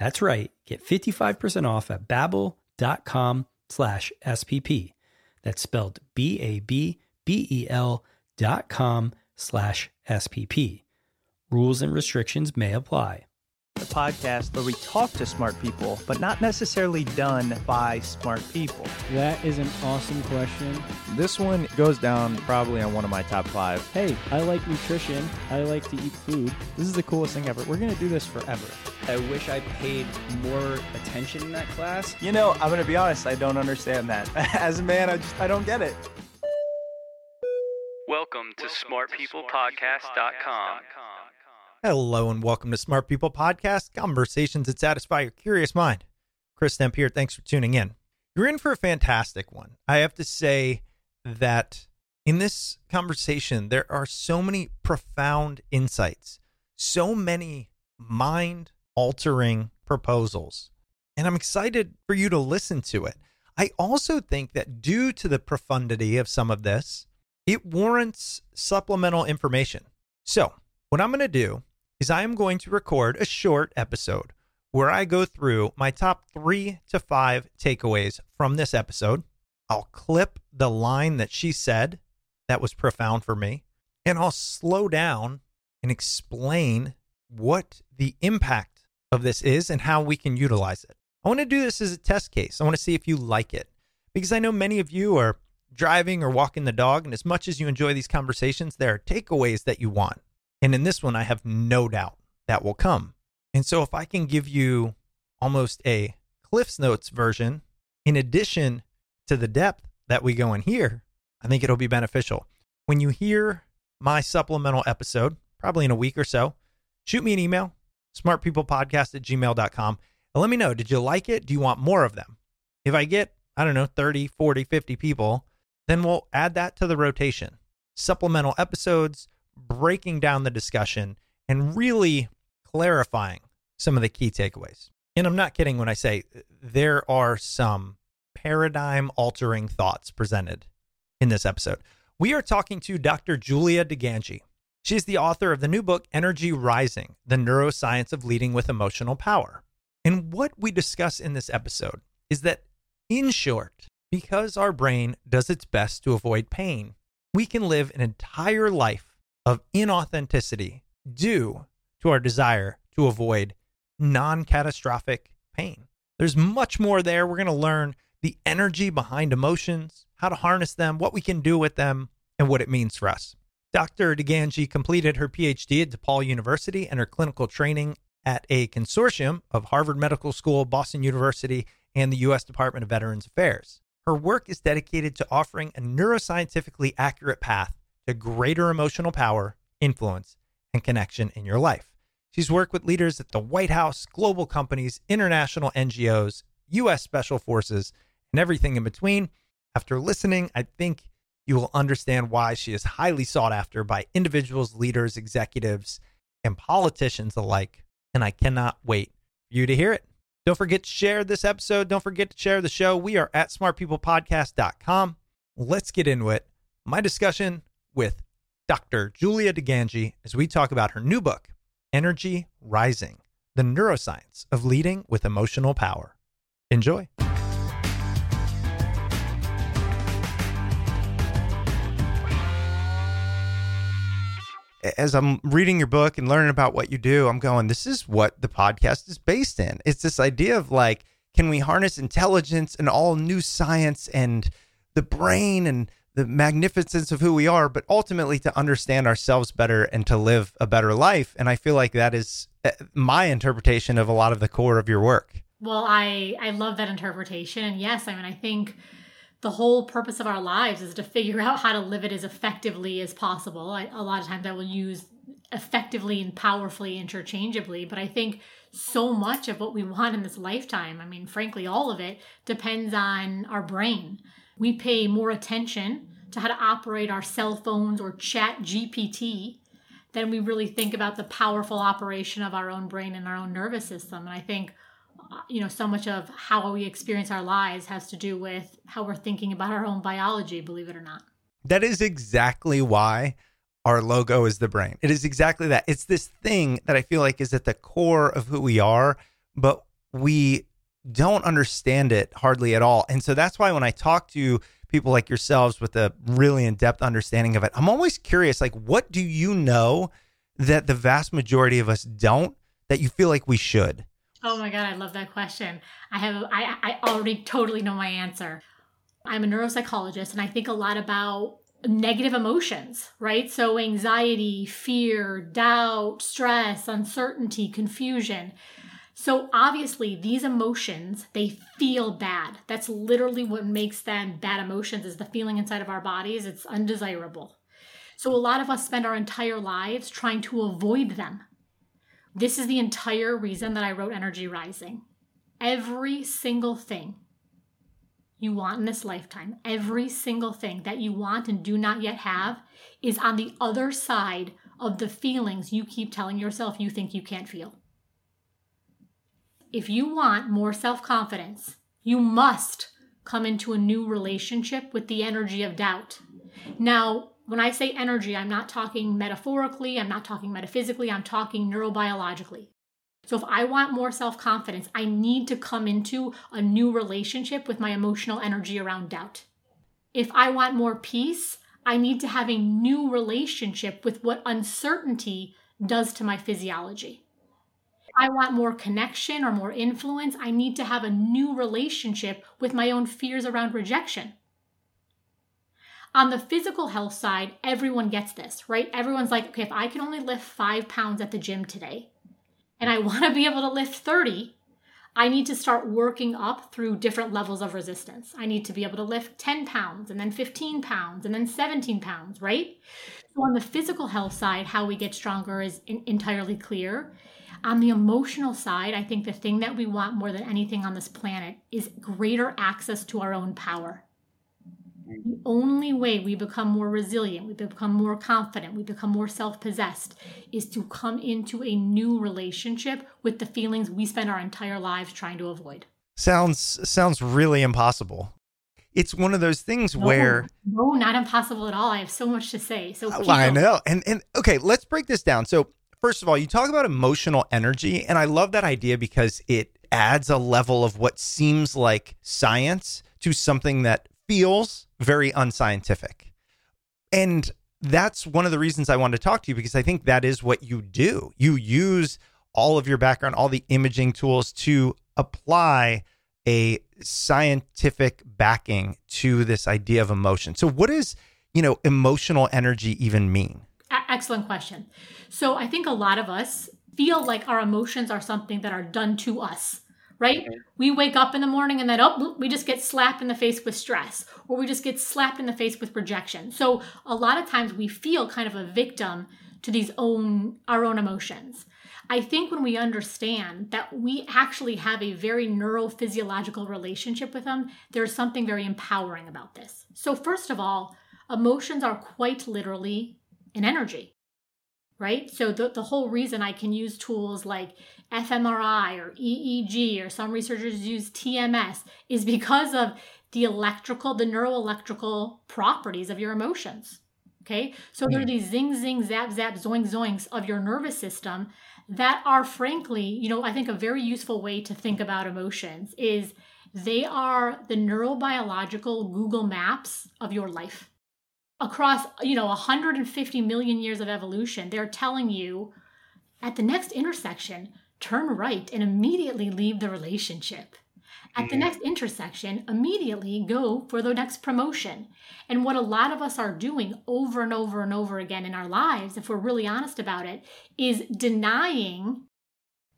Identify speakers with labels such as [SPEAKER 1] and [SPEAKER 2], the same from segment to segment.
[SPEAKER 1] That's right. Get 55% off at babbel.com slash SPP. That's spelled B-A-B-B-E-L dot com slash SPP. Rules and restrictions may apply.
[SPEAKER 2] The podcast where we talk to smart people, but not necessarily done by smart people.
[SPEAKER 3] That is an awesome question.
[SPEAKER 4] This one goes down probably on one of my top five.
[SPEAKER 3] Hey, I like nutrition. I like to eat food.
[SPEAKER 2] This is the coolest thing ever. We're going to do this forever.
[SPEAKER 5] I wish I paid more attention in that class.
[SPEAKER 2] You know, I'm going to be honest, I don't understand that. As a man, I just I don't get it.
[SPEAKER 6] Welcome to smartpeoplepodcast.com.
[SPEAKER 7] Hello and welcome to Smart People Podcast, conversations that satisfy your curious mind. Chris Stemp here. Thanks for tuning in. You're in for a fantastic one. I have to say that in this conversation, there are so many profound insights, so many mind altering proposals, and I'm excited for you to listen to it. I also think that due to the profundity of some of this, it warrants supplemental information. So, what I'm going to do is I am going to record a short episode where I go through my top three to five takeaways from this episode. I'll clip the line that she said that was profound for me, and I'll slow down and explain what the impact of this is and how we can utilize it. I want to do this as a test case. I want to see if you like it because I know many of you are driving or walking the dog, and as much as you enjoy these conversations, there are takeaways that you want. And in this one, I have no doubt that will come. And so if I can give you almost a Cliff's Notes version, in addition to the depth that we go in here, I think it'll be beneficial. When you hear my supplemental episode, probably in a week or so, shoot me an email, smartpeoplepodcast at gmail.com, and let me know, did you like it? Do you want more of them? If I get, I don't know, 30, 40, 50 people, then we'll add that to the rotation. Supplemental episodes, breaking down the discussion and really clarifying some of the key takeaways. And I'm not kidding when I say there are some paradigm altering thoughts presented in this episode. We are talking to Dr. Julia DiGangi. She's the author of the new book, Energy Rising The Neuroscience of Leading with Emotional Power. And what we discuss in this episode is that, in short, because our brain does its best to avoid pain, we can live an entire life of inauthenticity due to our desire to avoid non catastrophic pain. There's much more there. We're going to learn the energy behind emotions, how to harness them, what we can do with them, and what it means for us. Dr. DiGangi completed her PhD at DePaul University and her clinical training at a consortium of Harvard Medical School, Boston University, and the U.S. Department of Veterans Affairs. Her work is dedicated to offering a neuroscientifically accurate path to greater emotional power, influence, and connection in your life. She's worked with leaders at the White House, global companies, international NGOs, U.S. Special Forces, and everything in between. After listening, I think you will understand why she is highly sought after by individuals, leaders, executives, and politicians alike. And I cannot wait for you to hear it. Don't forget to share this episode. Don't forget to share the show. We are at smartpeoplepodcast.com. Let's get into it. My discussion with Dr. Julia DiGangi as we talk about her new book, Energy Rising The Neuroscience of Leading with Emotional Power. Enjoy. As I'm reading your book and learning about what you do, I'm going, this is what the podcast is based in. It's this idea of like, can we harness intelligence and all new science and the brain and the magnificence of who we are, but ultimately to understand ourselves better and to live a better life. And I feel like that is uh, my interpretation of a lot of the core of your work.
[SPEAKER 6] Well, I I love that interpretation, yes, I mean I think the whole purpose of our lives is to figure out how to live it as effectively as possible. I, a lot of times I will use effectively and powerfully interchangeably, but I think so much of what we want in this lifetime, I mean, frankly, all of it depends on our brain. We pay more attention to how to operate our cell phones or chat GPT than we really think about the powerful operation of our own brain and our own nervous system. And I think you know so much of how we experience our lives has to do with how we're thinking about our own biology believe it or not.
[SPEAKER 7] That is exactly why our logo is the brain. It is exactly that. It's this thing that i feel like is at the core of who we are but we don't understand it hardly at all. And so that's why when i talk to people like yourselves with a really in-depth understanding of it i'm always curious like what do you know that the vast majority of us don't that you feel like we should
[SPEAKER 6] Oh my god, I love that question. I have I I already totally know my answer. I'm a neuropsychologist and I think a lot about negative emotions, right? So anxiety, fear, doubt, stress, uncertainty, confusion. So obviously these emotions, they feel bad. That's literally what makes them bad emotions is the feeling inside of our bodies. It's undesirable. So a lot of us spend our entire lives trying to avoid them this is the entire reason that I wrote Energy Rising. Every single thing you want in this lifetime, every single thing that you want and do not yet have, is on the other side of the feelings you keep telling yourself you think you can't feel. If you want more self confidence, you must come into a new relationship with the energy of doubt. Now, when I say energy, I'm not talking metaphorically, I'm not talking metaphysically, I'm talking neurobiologically. So if I want more self confidence, I need to come into a new relationship with my emotional energy around doubt. If I want more peace, I need to have a new relationship with what uncertainty does to my physiology. If I want more connection or more influence, I need to have a new relationship with my own fears around rejection. On the physical health side, everyone gets this, right? Everyone's like, okay, if I can only lift five pounds at the gym today and I want to be able to lift 30, I need to start working up through different levels of resistance. I need to be able to lift 10 pounds and then 15 pounds and then 17 pounds, right? So, on the physical health side, how we get stronger is in- entirely clear. On the emotional side, I think the thing that we want more than anything on this planet is greater access to our own power. The only way we become more resilient, we become more confident, we become more self possessed is to come into a new relationship with the feelings we spend our entire lives trying to avoid.
[SPEAKER 7] Sounds sounds really impossible. It's one of those things no, where
[SPEAKER 6] no, not impossible at all. I have so much to say. So
[SPEAKER 7] oh, I know, and and okay, let's break this down. So first of all, you talk about emotional energy, and I love that idea because it adds a level of what seems like science to something that feels very unscientific. And that's one of the reasons I wanted to talk to you because I think that is what you do. You use all of your background, all the imaging tools to apply a scientific backing to this idea of emotion. So what does, you know, emotional energy even mean?
[SPEAKER 6] Excellent question. So I think a lot of us feel like our emotions are something that are done to us right? Okay. We wake up in the morning and then oh, we just get slapped in the face with stress or we just get slapped in the face with rejection. So a lot of times we feel kind of a victim to these own our own emotions. I think when we understand that we actually have a very neurophysiological relationship with them, there's something very empowering about this. So first of all, emotions are quite literally an energy right? So the, the whole reason I can use tools like fMRI or EEG or some researchers use TMS is because of the electrical, the neuroelectrical properties of your emotions. Okay. So there are hmm. these zing, zing, zap, zap, zoink, zoinks of your nervous system that are, frankly, you know, I think a very useful way to think about emotions is they are the neurobiological Google Maps of your life. Across, you know, 150 million years of evolution, they're telling you at the next intersection, turn right and immediately leave the relationship. At the mm-hmm. next intersection, immediately go for the next promotion. And what a lot of us are doing over and over and over again in our lives, if we're really honest about it, is denying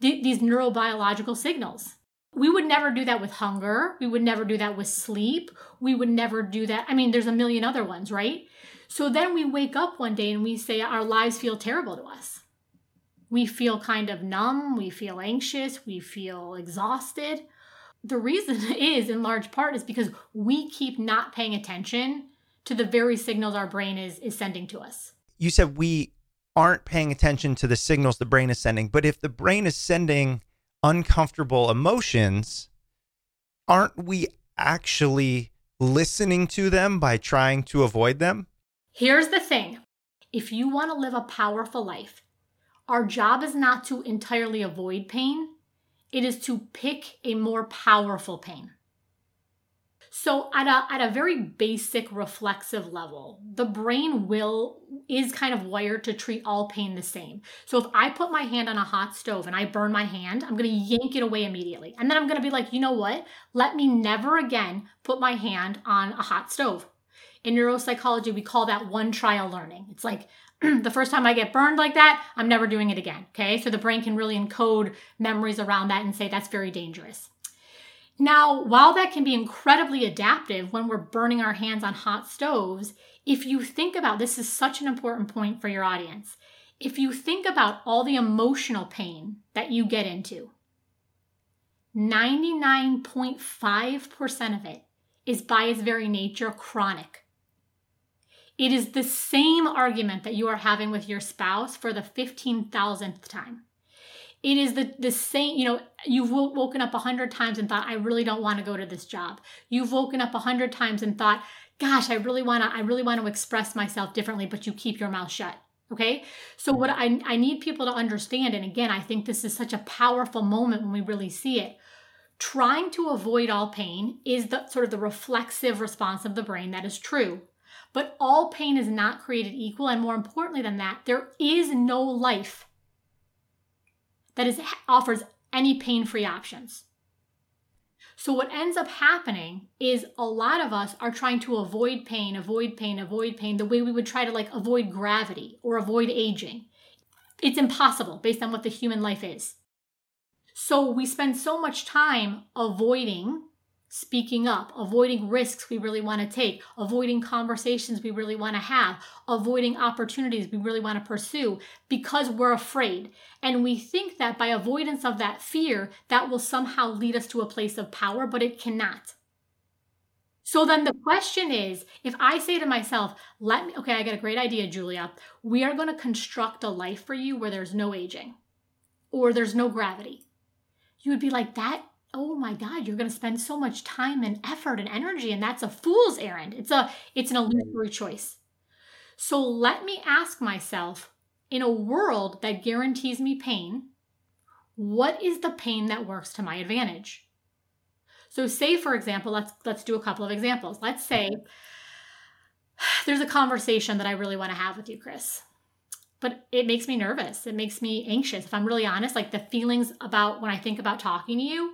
[SPEAKER 6] th- these neurobiological signals. We would never do that with hunger. We would never do that with sleep. We would never do that. I mean, there's a million other ones, right? So then we wake up one day and we say our lives feel terrible to us. We feel kind of numb. We feel anxious. We feel exhausted the reason is in large part is because we keep not paying attention to the very signals our brain is is sending to us.
[SPEAKER 7] You said we aren't paying attention to the signals the brain is sending, but if the brain is sending uncomfortable emotions, aren't we actually listening to them by trying to avoid them?
[SPEAKER 6] Here's the thing. If you want to live a powerful life, our job is not to entirely avoid pain it is to pick a more powerful pain. So at a at a very basic reflexive level, the brain will is kind of wired to treat all pain the same. So if I put my hand on a hot stove and I burn my hand, I'm going to yank it away immediately. And then I'm going to be like, "You know what? Let me never again put my hand on a hot stove." In neuropsychology, we call that one trial learning. It's like the first time I get burned like that, I'm never doing it again. Okay. So the brain can really encode memories around that and say that's very dangerous. Now, while that can be incredibly adaptive when we're burning our hands on hot stoves, if you think about this is such an important point for your audience. If you think about all the emotional pain that you get into, 99.5% of it is by its very nature chronic. It is the same argument that you are having with your spouse for the 15,000th time. It is the, the same, you know, you've woken up a hundred times and thought, I really don't want to go to this job. You've woken up a hundred times and thought, gosh, I really want to, I really want to express myself differently, but you keep your mouth shut. Okay. So what I, I need people to understand, and again, I think this is such a powerful moment when we really see it. Trying to avoid all pain is the sort of the reflexive response of the brain that is true. But all pain is not created equal. And more importantly than that, there is no life that is, offers any pain free options. So, what ends up happening is a lot of us are trying to avoid pain, avoid pain, avoid pain, the way we would try to like avoid gravity or avoid aging. It's impossible based on what the human life is. So, we spend so much time avoiding speaking up, avoiding risks we really want to take, avoiding conversations we really want to have, avoiding opportunities we really want to pursue because we're afraid. And we think that by avoidance of that fear, that will somehow lead us to a place of power, but it cannot. So then the question is if I say to myself, let me, okay, I got a great idea, Julia. We are going to construct a life for you where there's no aging or there's no gravity. You would be like, that oh my god you're going to spend so much time and effort and energy and that's a fool's errand. It's a it's an illusory choice. So let me ask myself in a world that guarantees me pain what is the pain that works to my advantage? So say for example let's let's do a couple of examples. Let's say there's a conversation that i really want to have with you chris. But it makes me nervous. It makes me anxious. If i'm really honest like the feelings about when i think about talking to you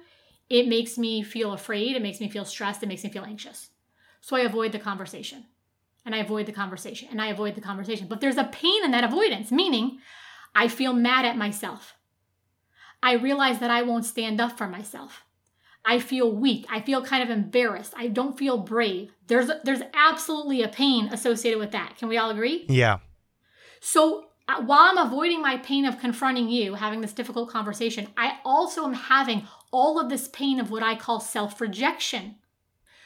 [SPEAKER 6] it makes me feel afraid, it makes me feel stressed, it makes me feel anxious. So I avoid the conversation. And I avoid the conversation and I avoid the conversation. But there's a pain in that avoidance, meaning I feel mad at myself. I realize that I won't stand up for myself. I feel weak. I feel kind of embarrassed. I don't feel brave. There's there's absolutely a pain associated with that. Can we all agree?
[SPEAKER 7] Yeah.
[SPEAKER 6] So uh, while I'm avoiding my pain of confronting you, having this difficult conversation, I also am having all of this pain of what I call self rejection.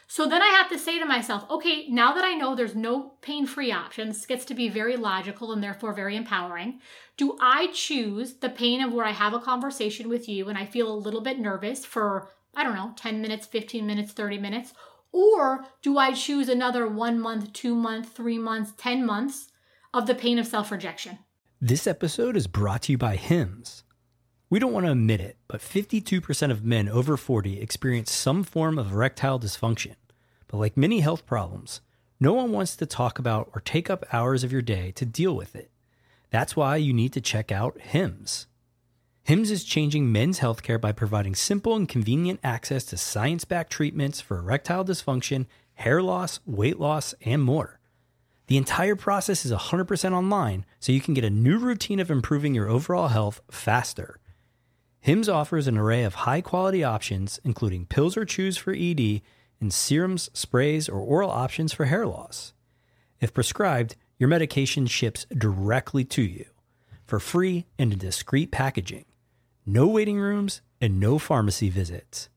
[SPEAKER 6] So then I have to say to myself, okay, now that I know there's no pain free options, this gets to be very logical and therefore very empowering. Do I choose the pain of where I have a conversation with you and I feel a little bit nervous for, I don't know, 10 minutes, 15 minutes, 30 minutes? Or do I choose another one month, two months, three months, 10 months of the pain of self rejection.
[SPEAKER 1] This episode is brought to you by Hims. We don't want to admit it, but 52% of men over 40 experience some form of erectile dysfunction. But like many health problems, no one wants to talk about or take up hours of your day to deal with it. That's why you need to check out Hims. Hims is changing men's healthcare by providing simple and convenient access to science backed treatments for erectile dysfunction, hair loss, weight loss, and more. The entire process is 100% online, so you can get a new routine of improving your overall health faster. Hims offers an array of high quality options, including pills or chews for ED, and serums, sprays, or oral options for hair loss. If prescribed, your medication ships directly to you for free and in discreet packaging. No waiting rooms and no pharmacy visits.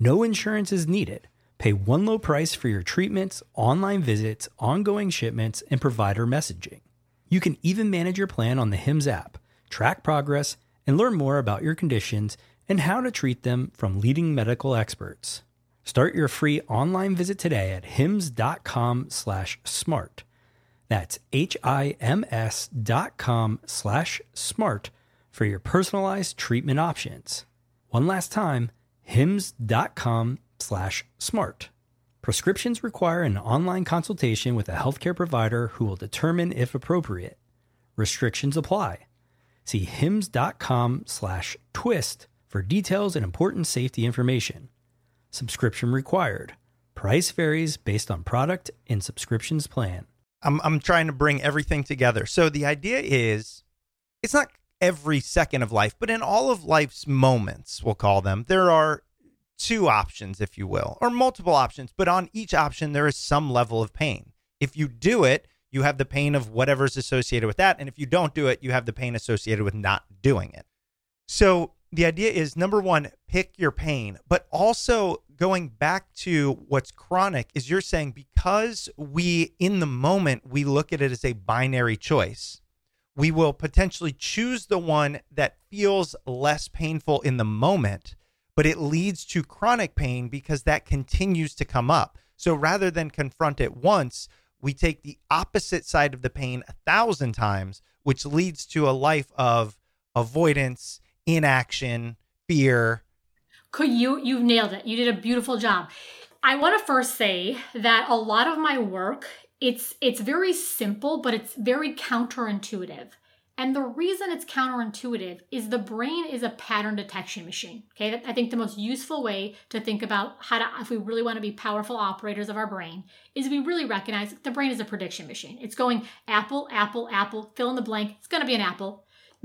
[SPEAKER 1] No insurance is needed. Pay one low price for your treatments, online visits, ongoing shipments, and provider messaging. You can even manage your plan on the HIMS app, track progress, and learn more about your conditions and how to treat them from leading medical experts. Start your free online visit today at hims.com slash smart. That's H-I-M-S dot com slash smart for your personalized treatment options. One last time, hims.com slash smart. Prescriptions require an online consultation with a healthcare provider who will determine if appropriate. Restrictions apply. See hims.com slash twist for details and important safety information. Subscription required. Price varies based on product and subscriptions plan.
[SPEAKER 7] I'm I'm trying to bring everything together. So the idea is it's not every second of life, but in all of life's moments, we'll call them, there are two options, if you will, or multiple options, but on each option there is some level of pain. If you do it, you have the pain of whatever's associated with that, and if you don't do it, you have the pain associated with not doing it. So the idea is number 1, pick your pain, but also going back to what's chronic is you're saying because we in the moment we look at it as a binary choice we will potentially choose the one that feels less painful in the moment but it leads to chronic pain because that continues to come up so rather than confront it once we take the opposite side of the pain a thousand times which leads to a life of avoidance inaction fear
[SPEAKER 6] Could you you've nailed it. You did a beautiful job. I want to first say that a lot of my work it's it's very simple but it's very counterintuitive. And the reason it's counterintuitive is the brain is a pattern detection machine. Okay, I think the most useful way to think about how to, if we really want to be powerful operators of our brain, is we really recognize the brain is a prediction machine. It's going apple, apple, apple, fill in the blank. It's going to be an apple.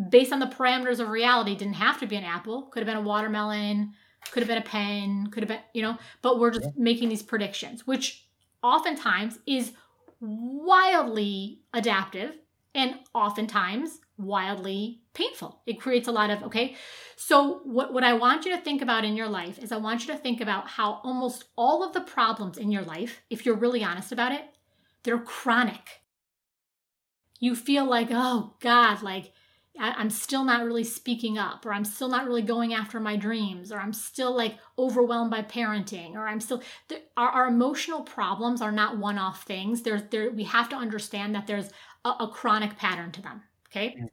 [SPEAKER 6] Based on the parameters of reality, didn't have to be an apple. Could have been a watermelon, could have been a pen, could have been, you know, but we're just making these predictions, which oftentimes is wildly adaptive and oftentimes wildly painful. It creates a lot of, okay. So, what, what I want you to think about in your life is I want you to think about how almost all of the problems in your life, if you're really honest about it, they're chronic. You feel like, oh God, like I- I'm still not really speaking up, or I'm still not really going after my dreams, or I'm still like overwhelmed by parenting, or I'm still our, our emotional problems are not one-off things. There's there we have to understand that there's a, a chronic pattern to them. Okay. Mm.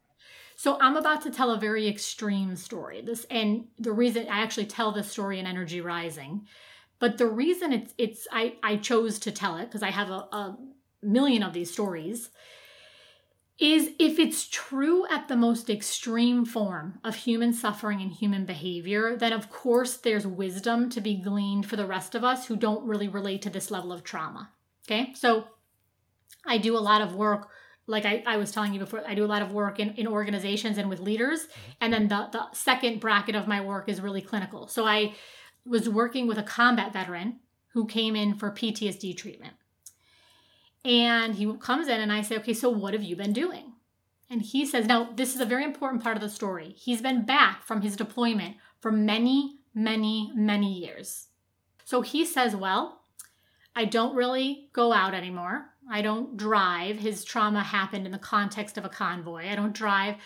[SPEAKER 6] So I'm about to tell a very extreme story. This and the reason I actually tell this story in Energy Rising, but the reason it's it's I I chose to tell it because I have a, a million of these stories is if it's true at the most extreme form of human suffering and human behavior, then of course there's wisdom to be gleaned for the rest of us who don't really relate to this level of trauma. Okay, so I do a lot of work, like I, I was telling you before, I do a lot of work in, in organizations and with leaders. Mm-hmm. And then the, the second bracket of my work is really clinical. So I was working with a combat veteran who came in for PTSD treatment. And he comes in and I say, okay, so what have you been doing? And he says, now, this is a very important part of the story. He's been back from his deployment for many, many, many years. So he says, well, I don't really go out anymore. I don't drive. His trauma happened in the context of a convoy. I don't drive.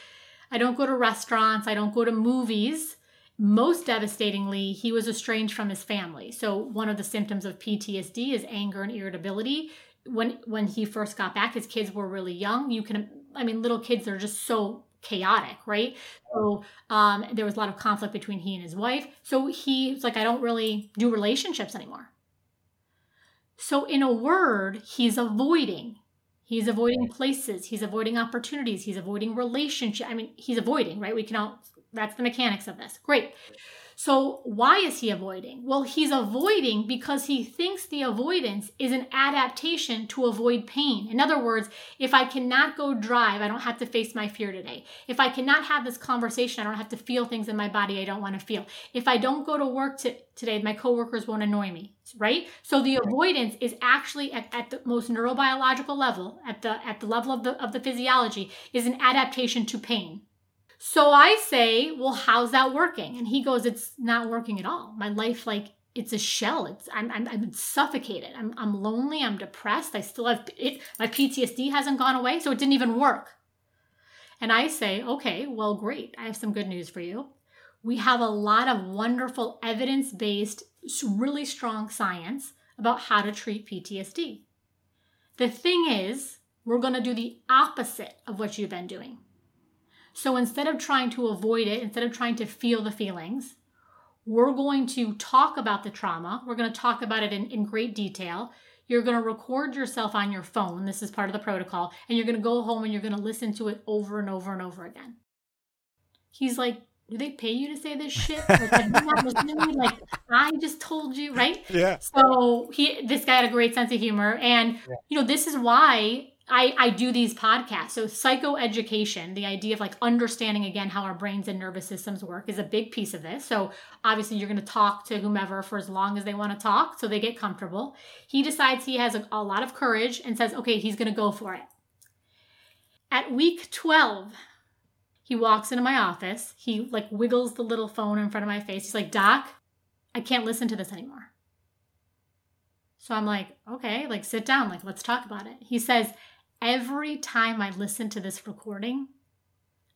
[SPEAKER 6] I don't go to restaurants. I don't go to movies. Most devastatingly, he was estranged from his family. So, one of the symptoms of PTSD is anger and irritability when when he first got back, his kids were really young. You can, I mean, little kids are just so chaotic, right? So um, there was a lot of conflict between he and his wife. So he was like, I don't really do relationships anymore. So in a word, he's avoiding. He's avoiding places. He's avoiding opportunities. He's avoiding relationship. I mean, he's avoiding, right? We can all. That's the mechanics of this. Great. So, why is he avoiding? Well, he's avoiding because he thinks the avoidance is an adaptation to avoid pain. In other words, if I cannot go drive, I don't have to face my fear today. If I cannot have this conversation, I don't have to feel things in my body I don't want to feel. If I don't go to work to, today, my coworkers won't annoy me, right? So the avoidance is actually at, at the most neurobiological level, at the at the level of the of the physiology, is an adaptation to pain. So I say, well, how's that working? And he goes, it's not working at all. My life, like, it's a shell. It's I'm I'm, I'm suffocated. I'm I'm lonely. I'm depressed. I still have it. My PTSD hasn't gone away, so it didn't even work. And I say, okay, well, great. I have some good news for you. We have a lot of wonderful evidence based, really strong science about how to treat PTSD. The thing is, we're going to do the opposite of what you've been doing. So instead of trying to avoid it, instead of trying to feel the feelings, we're going to talk about the trauma. We're going to talk about it in, in great detail. You're going to record yourself on your phone. This is part of the protocol. And you're going to go home and you're going to listen to it over and over and over again. He's like, do they pay you to say this shit? Like, not listened to me? Like, I just told you, right?
[SPEAKER 7] Yeah.
[SPEAKER 6] So he, this guy had a great sense of humor, and
[SPEAKER 7] Yeah.
[SPEAKER 6] you know, this is why I, I do these podcasts. So psychoeducation, the idea of like understanding again how our brains and nervous systems work is a big piece of this. So obviously you're going to talk to whomever for as long as they want to talk so they get comfortable. He decides he has a, a lot of courage and says, okay, he's going to go for it. At week 12, he walks into my office. He like wiggles the little phone in front of my face. He's like, Doc, I can't listen to this anymore. So I'm like, okay, like sit down, like let's talk about it. He says, every time I listen to this recording,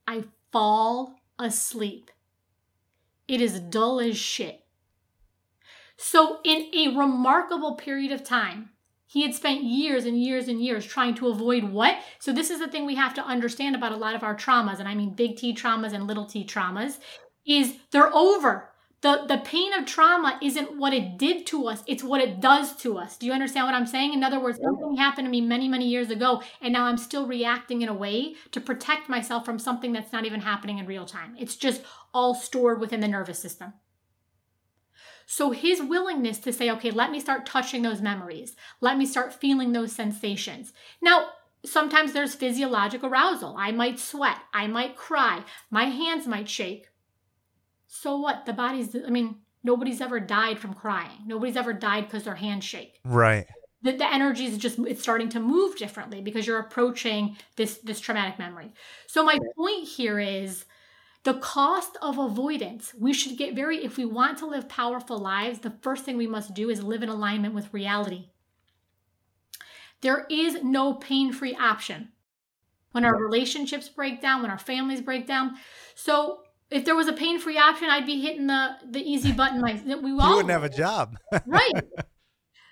[SPEAKER 6] I fall asleep. It is dull as shit. So, in a remarkable period of time, he had spent years and years and years trying to avoid what? So, this is the thing we have to understand about a lot of our traumas, and I mean big T traumas and little t traumas, is they're over. The, the pain of trauma isn't what it did to us, it's what it does to us. Do you understand what I'm saying? In other words, something happened to me many, many years ago, and now I'm still reacting in a way to protect myself from something that's not even happening in real time. It's just all stored within the nervous system. So his willingness to say, okay, let me start touching those memories, let me start feeling those sensations. Now, sometimes there's physiologic arousal. I might sweat, I might cry, my hands might shake. So what? The body's, I mean, nobody's ever died from crying. Nobody's ever died because their hands shake.
[SPEAKER 7] Right.
[SPEAKER 6] The, the energy is just it's starting to move differently because you're approaching this this traumatic memory. So my point here is the cost of avoidance. We should get very if we want to live powerful lives, the first thing we must do is live in alignment with reality. There is no pain-free option. When our relationships break down, when our families break down. So if there was a pain-free option, I'd be hitting the the easy button like we
[SPEAKER 7] You
[SPEAKER 6] all
[SPEAKER 7] wouldn't have a job.
[SPEAKER 6] right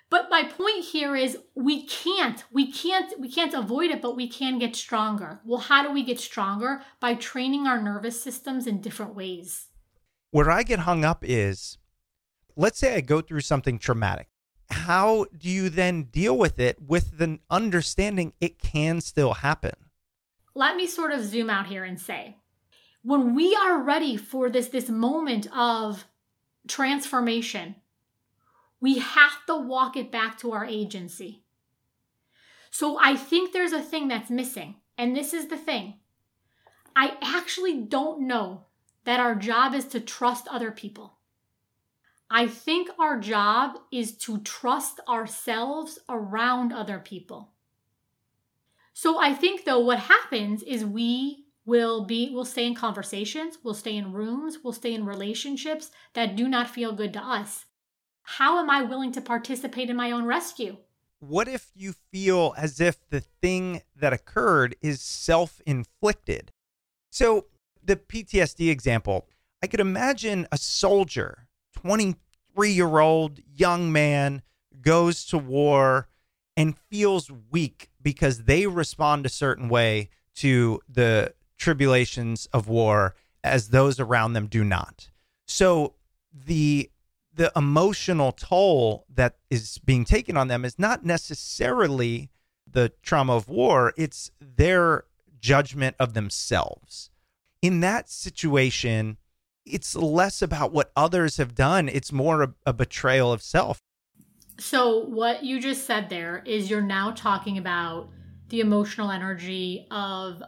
[SPEAKER 6] but my point here is we can't we can't we can't avoid it but we can get stronger well how do we get stronger by training our nervous systems in different ways
[SPEAKER 7] Where I get hung up is let's say I go through something traumatic. How do you then deal with it with the understanding it can still happen?
[SPEAKER 6] let me sort of zoom out here and say when we are ready for this this moment of transformation we have to walk it back to our agency. So i think there's a thing that's missing and this is the thing. I actually don't know that our job is to trust other people. I think our job is to trust ourselves around other people. So I think though what happens is we will be we'll stay in conversations, we'll stay in rooms, we'll stay in relationships that do not feel good to us. How am I willing to participate in my own rescue?
[SPEAKER 7] What if you feel as if the thing that occurred is self inflicted? So, the PTSD example, I could imagine a soldier, 23 year old young man, goes to war and feels weak because they respond a certain way to the tribulations of war as those around them do not. So the the emotional toll that is being taken on them is not necessarily the trauma of war, it's their judgment of themselves. In that situation, it's less about what others have done, it's more a, a betrayal of self.
[SPEAKER 6] So, what you just said there is you're now talking about the emotional energy of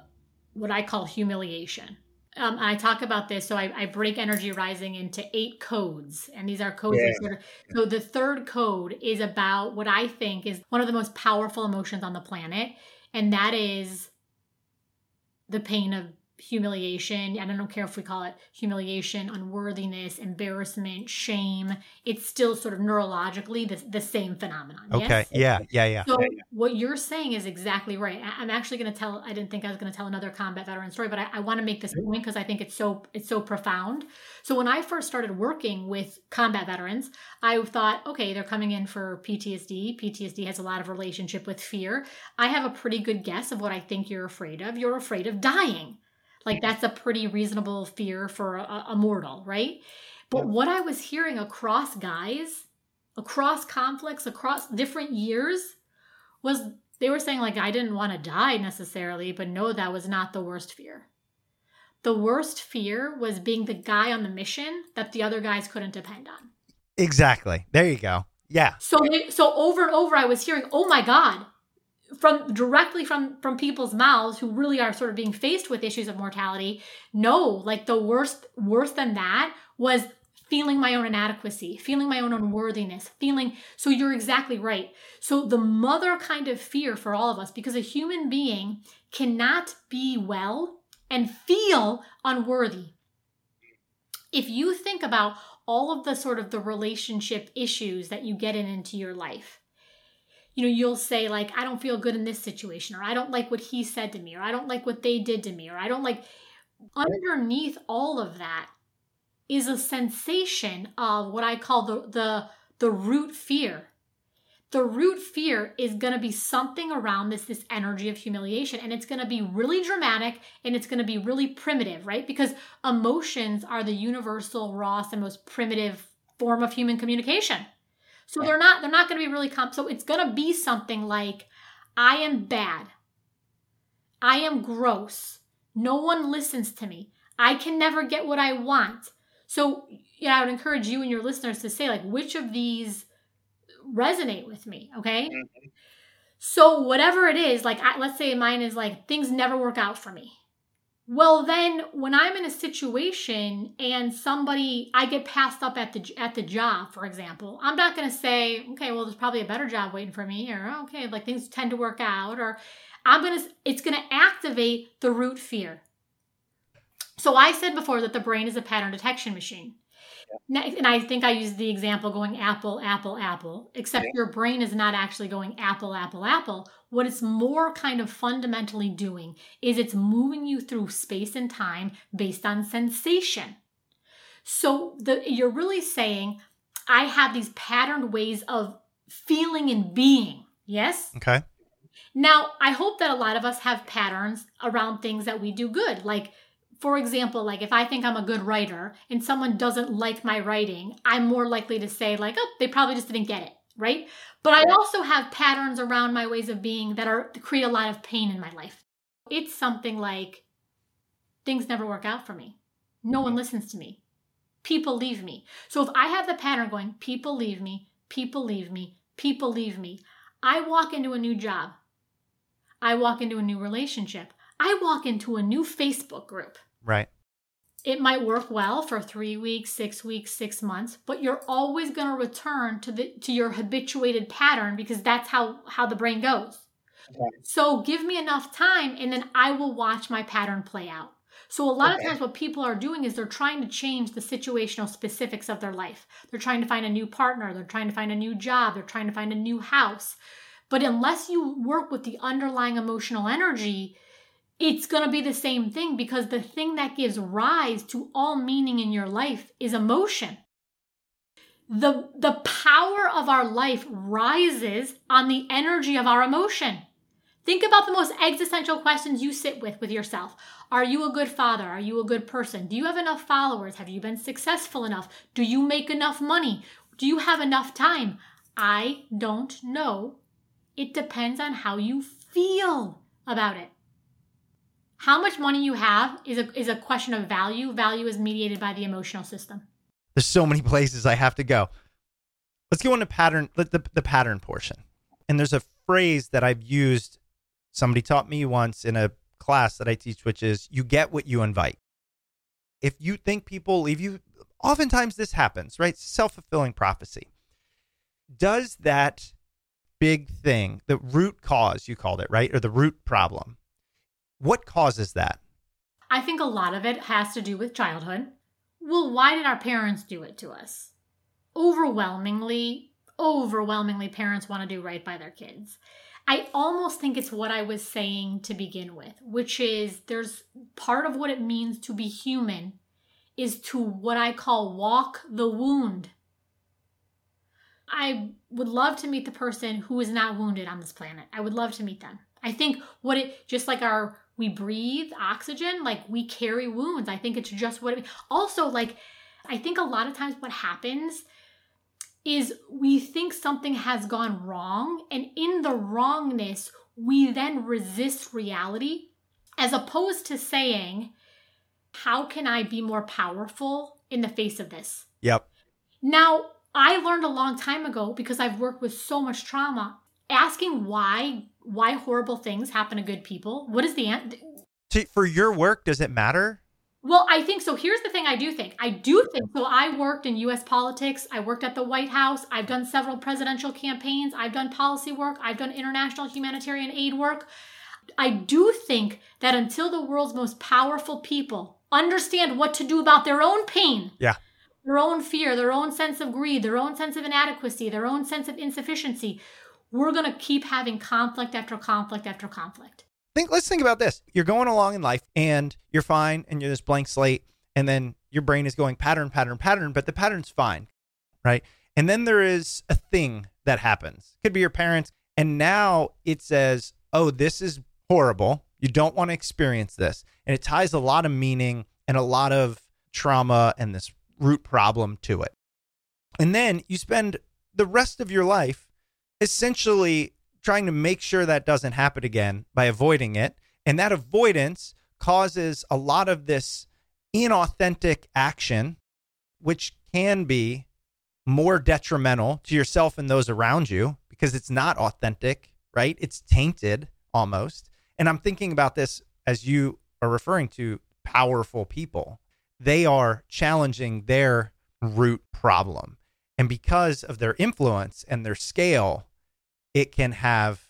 [SPEAKER 6] what I call humiliation. Um, I talk about this, so I, I, break energy rising into eight codes, and these are codes. Yeah. Sort of, so the third code is about what I think is one of the most powerful emotions on the planet, and that is the pain of humiliation. and I don't care if we call it humiliation, unworthiness, embarrassment, shame. It's still sort of neurologically the, the same phenomenon.
[SPEAKER 7] Okay.
[SPEAKER 6] Yes?
[SPEAKER 7] Yeah. Yeah. Yeah.
[SPEAKER 6] So
[SPEAKER 7] yeah,
[SPEAKER 6] yeah. what you're saying is exactly right. I'm actually going to tell. I didn't think I was going to tell another combat veteran story, but I, I want to make this point because I think it's so it's so profound. So when I first started working with combat veterans, I thought, okay, they're coming in for PTSD. PTSD has a lot of relationship with fear. I have a pretty good guess of what I think you're afraid of. You're afraid of dying like that's a pretty reasonable fear for a, a mortal, right? But what I was hearing across guys, across conflicts, across different years, was they were saying like I didn't want to die necessarily, but no, that was not the worst fear. The worst fear was being the guy on the mission that the other guys couldn't depend on.
[SPEAKER 7] Exactly. There you go. Yeah.
[SPEAKER 6] So so over and over I was hearing, "Oh my god, from directly from from people's mouths who really are sort of being faced with issues of mortality no like the worst worse than that was feeling my own inadequacy feeling my own unworthiness feeling so you're exactly right. So the mother kind of fear for all of us because a human being cannot be well and feel unworthy. If you think about all of the sort of the relationship issues that you get in into your life you know, you'll say, like, I don't feel good in this situation, or I don't like what he said to me, or I don't like what they did to me, or I don't like. Underneath all of that is a sensation of what I call the the the root fear. The root fear is going to be something around this this energy of humiliation and it's going to be really dramatic and it's going to be really primitive, right? Because emotions are the universal rawest and most primitive form of human communication. So they're not they're not going to be really comp. So it's going to be something like I am bad. I am gross. No one listens to me. I can never get what I want. So, yeah, I would encourage you and your listeners to say like which of these resonate with me, okay? Mm-hmm. So, whatever it is, like I, let's say mine is like things never work out for me. Well, then when I'm in a situation and somebody I get passed up at the at the job, for example, I'm not going to say, "Okay, well there's probably a better job waiting for me," or oh, "Okay, like things tend to work out," or I'm going to it's going to activate the root fear. So I said before that the brain is a pattern detection machine. And I think I used the example going apple, apple, apple, except yeah. your brain is not actually going apple, apple, apple. What it's more kind of fundamentally doing is it's moving you through space and time based on sensation. So the, you're really saying, I have these patterned ways of feeling and being. Yes?
[SPEAKER 7] Okay.
[SPEAKER 6] Now, I hope that a lot of us have patterns around things that we do good, like for example, like if I think I'm a good writer and someone doesn't like my writing, I'm more likely to say, like, oh, they probably just didn't get it, right? But I also have patterns around my ways of being that are create a lot of pain in my life. It's something like things never work out for me. No one mm-hmm. listens to me. People leave me. So if I have the pattern going, people leave me, people leave me, people leave me, I walk into a new job. I walk into a new relationship. I walk into a new Facebook group.
[SPEAKER 7] Right.
[SPEAKER 6] It might work well for 3 weeks, 6 weeks, 6 months, but you're always going to return to the to your habituated pattern because that's how how the brain goes. Okay. So give me enough time and then I will watch my pattern play out. So a lot okay. of times what people are doing is they're trying to change the situational specifics of their life. They're trying to find a new partner, they're trying to find a new job, they're trying to find a new house. But unless you work with the underlying emotional energy, it's going to be the same thing because the thing that gives rise to all meaning in your life is emotion. the the power of our life rises on the energy of our emotion. Think about the most existential questions you sit with with yourself. Are you a good father? Are you a good person? Do you have enough followers? Have you been successful enough? Do you make enough money? Do you have enough time? I don't know. It depends on how you feel about it. How much money you have is a, is a question of value. Value is mediated by the emotional system.
[SPEAKER 7] There's so many places I have to go. Let's go into pattern, the, the, the pattern portion. And there's a phrase that I've used. Somebody taught me once in a class that I teach, which is you get what you invite. If you think people leave you, oftentimes this happens, right? Self fulfilling prophecy. Does that big thing, the root cause, you called it, right? Or the root problem, what causes that?
[SPEAKER 6] I think a lot of it has to do with childhood. Well, why did our parents do it to us? Overwhelmingly, overwhelmingly, parents want to do right by their kids. I almost think it's what I was saying to begin with, which is there's part of what it means to be human is to what I call walk the wound. I would love to meet the person who is not wounded on this planet. I would love to meet them. I think what it just like our we breathe oxygen, like we carry wounds. I think it's just what it also like I think a lot of times what happens is we think something has gone wrong and in the wrongness we then resist reality as opposed to saying how can I be more powerful in the face of this?
[SPEAKER 7] Yep.
[SPEAKER 6] Now, I learned a long time ago because I've worked with so much trauma, asking why why horrible things happen to good people. What is the answer?
[SPEAKER 7] For your work, does it matter?
[SPEAKER 6] Well, I think so. Here's the thing I do think. I do think so. I worked in US politics. I worked at the White House. I've done several presidential campaigns. I've done policy work. I've done international humanitarian aid work. I do think that until the world's most powerful people understand what to do about their own pain,
[SPEAKER 7] yeah
[SPEAKER 6] their own fear, their own sense of greed, their own sense of inadequacy, their own sense of insufficiency, we're going to keep having conflict after conflict after conflict.
[SPEAKER 7] Think let's think about this. You're going along in life and you're fine and you're this blank slate and then your brain is going pattern pattern pattern but the pattern's fine, right? And then there is a thing that happens. Could be your parents and now it says, "Oh, this is horrible. You don't want to experience this." And it ties a lot of meaning and a lot of trauma and this root problem to it. And then you spend the rest of your life essentially trying to make sure that doesn't happen again by avoiding it. And that avoidance causes a lot of this inauthentic action, which can be more detrimental to yourself and those around you because it's not authentic, right? It's tainted almost. And I'm thinking about this as you are referring to powerful people they are challenging their root problem. And because of their influence and their scale, it can have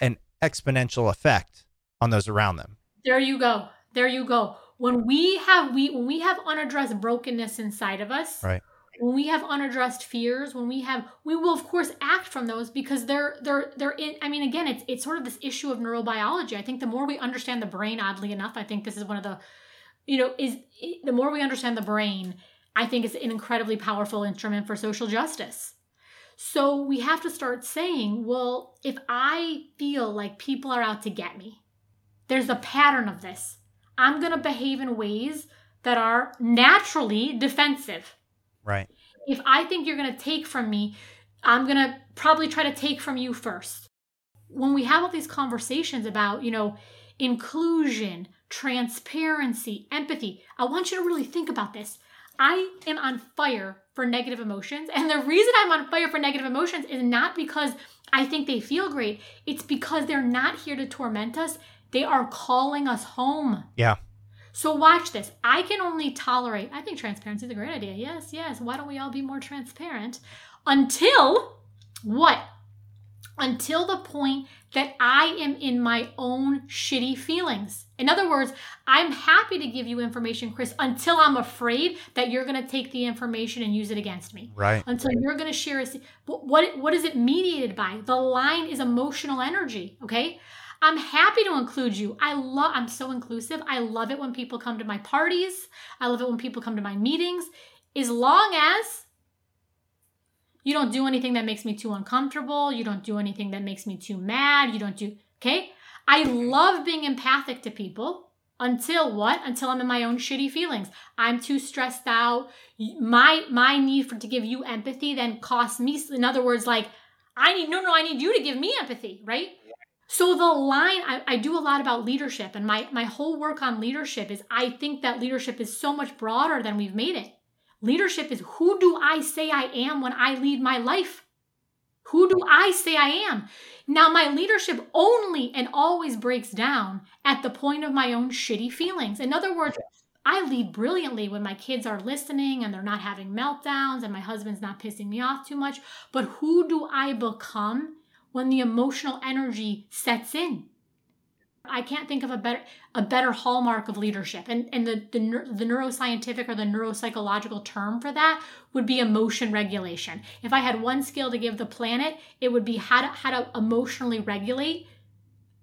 [SPEAKER 7] an exponential effect on those around them.
[SPEAKER 6] There you go. There you go. When we have we when we have unaddressed brokenness inside of us,
[SPEAKER 7] right.
[SPEAKER 6] When we have unaddressed fears, when we have we will of course act from those because they're they're they're in I mean again it's it's sort of this issue of neurobiology. I think the more we understand the brain oddly enough, I think this is one of the you know, is the more we understand the brain, I think it's an incredibly powerful instrument for social justice. So we have to start saying, well, if I feel like people are out to get me, there's a pattern of this. I'm going to behave in ways that are naturally defensive.
[SPEAKER 7] Right.
[SPEAKER 6] If I think you're going to take from me, I'm going to probably try to take from you first. When we have all these conversations about, you know, inclusion, transparency, empathy. I want you to really think about this. I am on fire for negative emotions. And the reason I'm on fire for negative emotions is not because I think they feel great, it's because they're not here to torment us. They are calling us home.
[SPEAKER 7] Yeah.
[SPEAKER 6] So watch this. I can only tolerate, I think transparency is a great idea. Yes, yes. Why don't we all be more transparent? Until what? Until the point that I am in my own shitty feelings. In other words, I'm happy to give you information, Chris, until I'm afraid that you're going to take the information and use it against me.
[SPEAKER 7] Right.
[SPEAKER 6] Until you're going to share it. What, what is it mediated by? The line is emotional energy. Okay. I'm happy to include you. I love, I'm so inclusive. I love it when people come to my parties. I love it when people come to my meetings. As long as You don't do anything that makes me too uncomfortable. You don't do anything that makes me too mad. You don't do, okay? I love being empathic to people until what? Until I'm in my own shitty feelings. I'm too stressed out. My my need for to give you empathy then costs me in other words like I need no no I need you to give me empathy, right? So the line I, I do a lot about leadership and my my whole work on leadership is I think that leadership is so much broader than we've made it. Leadership is who do I say I am when I lead my life? Who do I say I am? Now, my leadership only and always breaks down at the point of my own shitty feelings. In other words, I lead brilliantly when my kids are listening and they're not having meltdowns and my husband's not pissing me off too much. But who do I become when the emotional energy sets in? I can't think of a better a better hallmark of leadership. And and the the, the neuroscientific or the neuropsychological term for that would be emotion regulation. If I had one skill to give the planet, it would be how to how to emotionally regulate,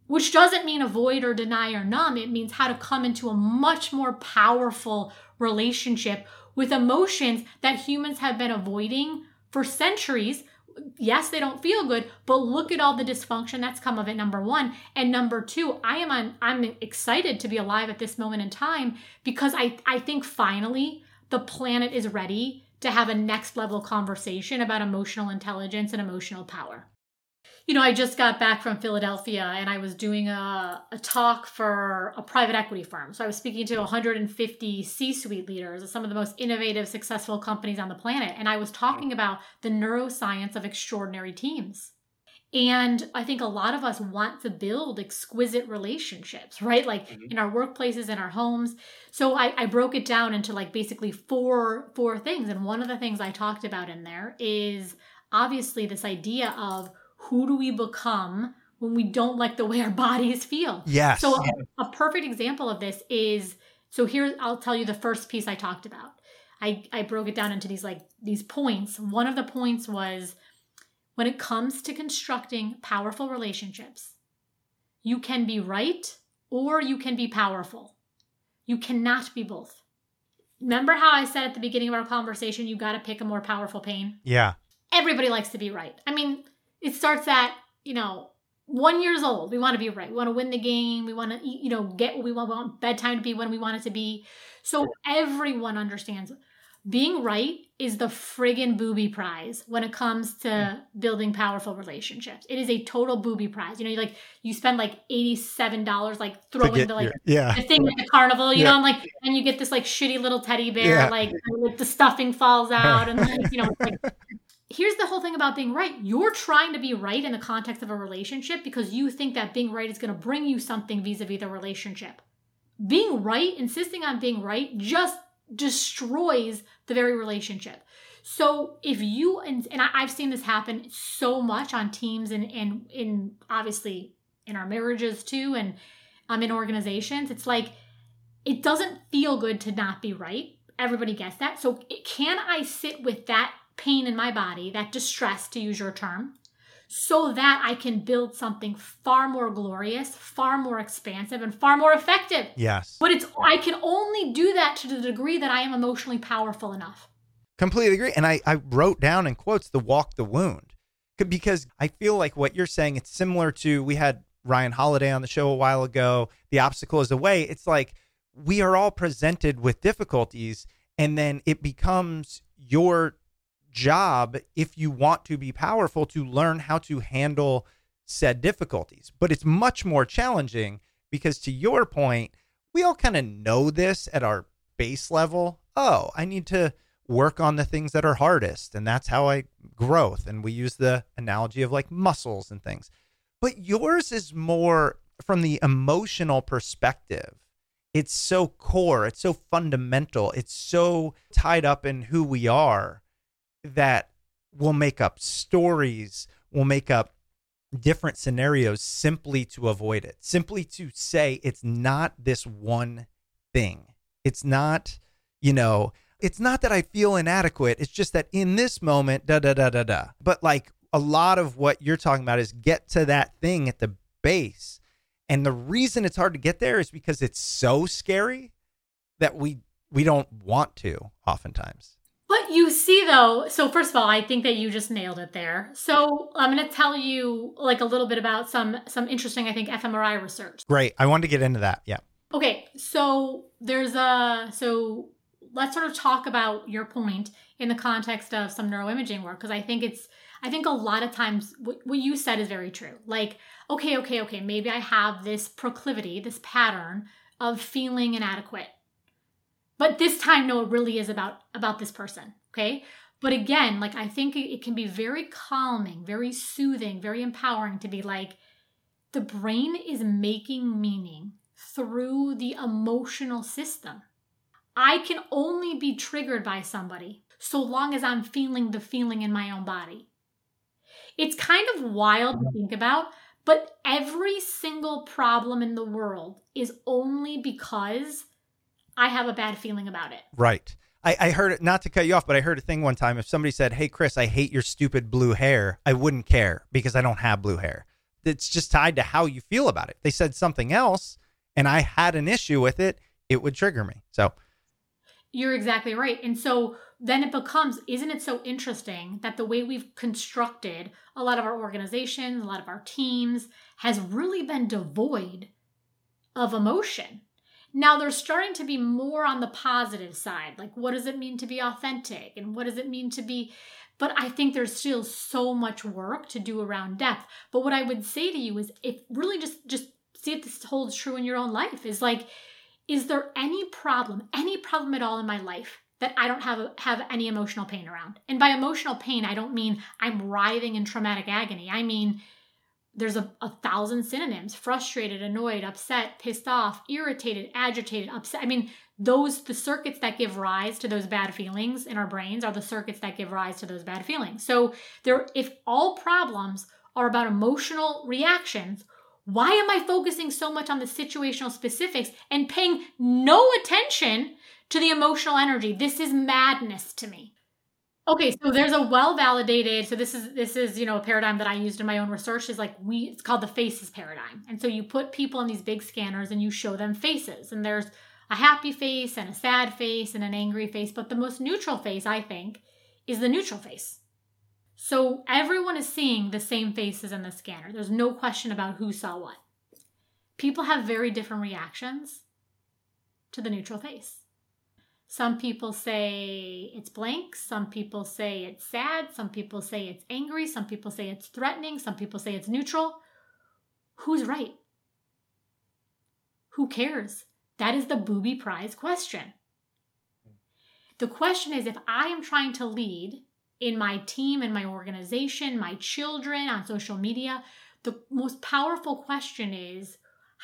[SPEAKER 6] which doesn't mean avoid or deny or numb. It means how to come into a much more powerful relationship with emotions that humans have been avoiding for centuries yes, they don't feel good, but look at all the dysfunction that's come of it. Number one, and number two, I am on, I'm excited to be alive at this moment in time because I I think finally the planet is ready to have a next level conversation about emotional intelligence and emotional power you know, I just got back from Philadelphia and I was doing a, a talk for a private equity firm. So I was speaking to 150 C suite leaders of some of the most innovative, successful companies on the planet. And I was talking about the neuroscience of extraordinary teams. And I think a lot of us want to build exquisite relationships, right? Like mm-hmm. in our workplaces, in our homes. So I, I broke it down into like basically four four things. And one of the things I talked about in there is obviously this idea of who do we become when we don't like the way our bodies feel?
[SPEAKER 7] Yes.
[SPEAKER 6] So a, a perfect example of this is so here I'll tell you the first piece I talked about. I, I broke it down into these like these points. One of the points was when it comes to constructing powerful relationships, you can be right or you can be powerful. You cannot be both. Remember how I said at the beginning of our conversation, you got to pick a more powerful pain?
[SPEAKER 7] Yeah.
[SPEAKER 6] Everybody likes to be right. I mean, it starts at, you know, one years old. We want to be right. We want to win the game. We want to, you know, get what we want. We want bedtime to be when we want it to be. So everyone understands being right is the friggin' booby prize when it comes to hmm. building powerful relationships. It is a total booby prize. You know, you like you spend like eighty-seven dollars like throwing the like your,
[SPEAKER 7] yeah.
[SPEAKER 6] the thing at the carnival, you yeah. know, and like and you get this like shitty little teddy bear, yeah. like the stuffing falls out and like, you know, like here's the whole thing about being right. You're trying to be right in the context of a relationship because you think that being right is going to bring you something vis a vis the relationship. Being right, insisting on being right, just destroys the very relationship. So if you and, and I, have seen this happen so much on teams and and in obviously in our marriages too, and um in organizations, it's like it doesn't feel good to not be right. Everybody gets that. So can I sit with that pain in my body, that distress, to use your term, so that I can build something far more glorious, far more expansive, and far more effective.
[SPEAKER 7] Yes.
[SPEAKER 6] But it's I can only do that to the degree that I am emotionally powerful enough.
[SPEAKER 7] Completely agree. And I, I wrote down in quotes the walk the wound because I feel like what you're saying, it's similar to we had Ryan Holiday on the show a while ago. The obstacle is the way. It's like we are all presented with difficulties, and then it becomes your job if you want to be powerful to learn how to handle said difficulties. But it's much more challenging because, to your point, we all kind of know this at our base level. Oh, I need to work on the things that are hardest. And that's how I growth. And we use the analogy of like muscles and things. But yours is more from the emotional perspective. It's so core, it's so fundamental, it's so tied up in who we are that will make up stories, will make up different scenarios simply to avoid it, simply to say it's not this one thing. It's not, you know, it's not that I feel inadequate. It's just that in this moment, da da da da da. But like a lot of what you're talking about is get to that thing at the base. And the reason it's hard to get there is because it's so scary that we we don't want to oftentimes.
[SPEAKER 6] But you see, though, so first of all, I think that you just nailed it there. So I'm going to tell you like a little bit about some some interesting, I think, fMRI research.
[SPEAKER 7] Great. I wanted to get into that. Yeah.
[SPEAKER 6] Okay, so there's a so let's sort of talk about your point in the context of some neuroimaging work because I think it's I think a lot of times what, what you said is very true. Like, okay, okay, okay, maybe I have this proclivity, this pattern of feeling inadequate but this time no it really is about about this person okay? But again like i think it can be very calming very soothing very empowering to be like the brain is making meaning through the emotional system. I can only be triggered by somebody so long as i'm feeling the feeling in my own body. It's kind of wild to think about but every single problem in the world is only because I have a bad feeling about it.
[SPEAKER 7] Right. I, I heard it, not to cut you off, but I heard a thing one time. If somebody said, Hey, Chris, I hate your stupid blue hair, I wouldn't care because I don't have blue hair. It's just tied to how you feel about it. They said something else and I had an issue with it, it would trigger me. So
[SPEAKER 6] you're exactly right. And so then it becomes, isn't it so interesting that the way we've constructed a lot of our organizations, a lot of our teams has really been devoid of emotion? Now they're starting to be more on the positive side. Like, what does it mean to be authentic? And what does it mean to be. But I think there's still so much work to do around depth. But what I would say to you is if really just just see if this holds true in your own life is like, is there any problem, any problem at all in my life that I don't have have any emotional pain around? And by emotional pain, I don't mean I'm writhing in traumatic agony. I mean there's a, a thousand synonyms. Frustrated annoyed upset pissed off irritated agitated upset. I mean those the circuits that give rise to those bad feelings in our brains are the circuits that give rise to those bad feelings. So there if all problems are about emotional reactions why am i focusing so much on the situational specifics and paying no attention to the emotional energy? This is madness to me Okay, so there's a well validated. So this is this is you know a paradigm that I used in my own research is like we it's called the faces paradigm. And so you put people in these big scanners and you show them faces, and there's a happy face and a sad face and an angry face, but the most neutral face I think is the neutral face. So everyone is seeing the same faces in the scanner. There's no question about who saw what. People have very different reactions to the neutral face. Some people say it's blank. Some people say it's sad. Some people say it's angry. Some people say it's threatening. Some people say it's neutral. Who's right? Who cares? That is the booby prize question. The question is if I am trying to lead in my team, in my organization, my children, on social media, the most powerful question is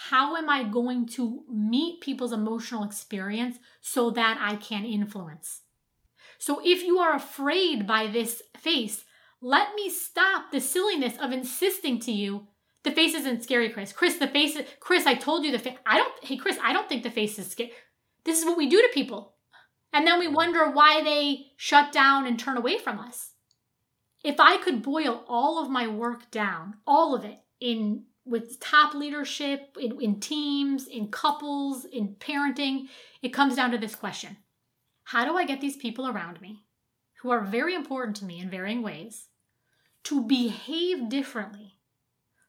[SPEAKER 6] how am I going to meet people's emotional experience so that I can influence? So if you are afraid by this face, let me stop the silliness of insisting to you the face isn't scary, Chris. Chris, the face is, Chris, I told you the face. I don't, hey, Chris, I don't think the face is scary. This is what we do to people. And then we wonder why they shut down and turn away from us. If I could boil all of my work down, all of it, in with top leadership, in, in teams, in couples, in parenting, it comes down to this question How do I get these people around me, who are very important to me in varying ways, to behave differently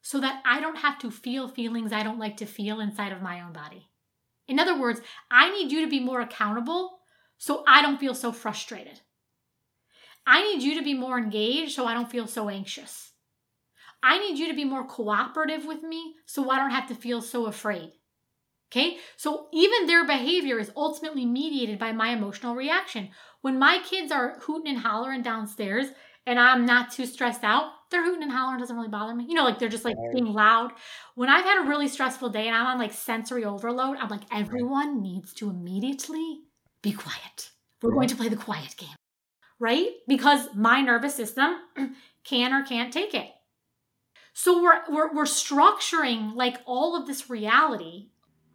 [SPEAKER 6] so that I don't have to feel feelings I don't like to feel inside of my own body? In other words, I need you to be more accountable so I don't feel so frustrated. I need you to be more engaged so I don't feel so anxious. I need you to be more cooperative with me so I don't have to feel so afraid. Okay? So even their behavior is ultimately mediated by my emotional reaction. When my kids are hooting and hollering downstairs and I'm not too stressed out, they're hooting and hollering doesn't really bother me. You know, like they're just like being loud. When I've had a really stressful day and I'm on like sensory overload, I'm like, everyone needs to immediately be quiet. We're going to play the quiet game, right? Because my nervous system can or can't take it. So we're, we're, we're structuring like all of this reality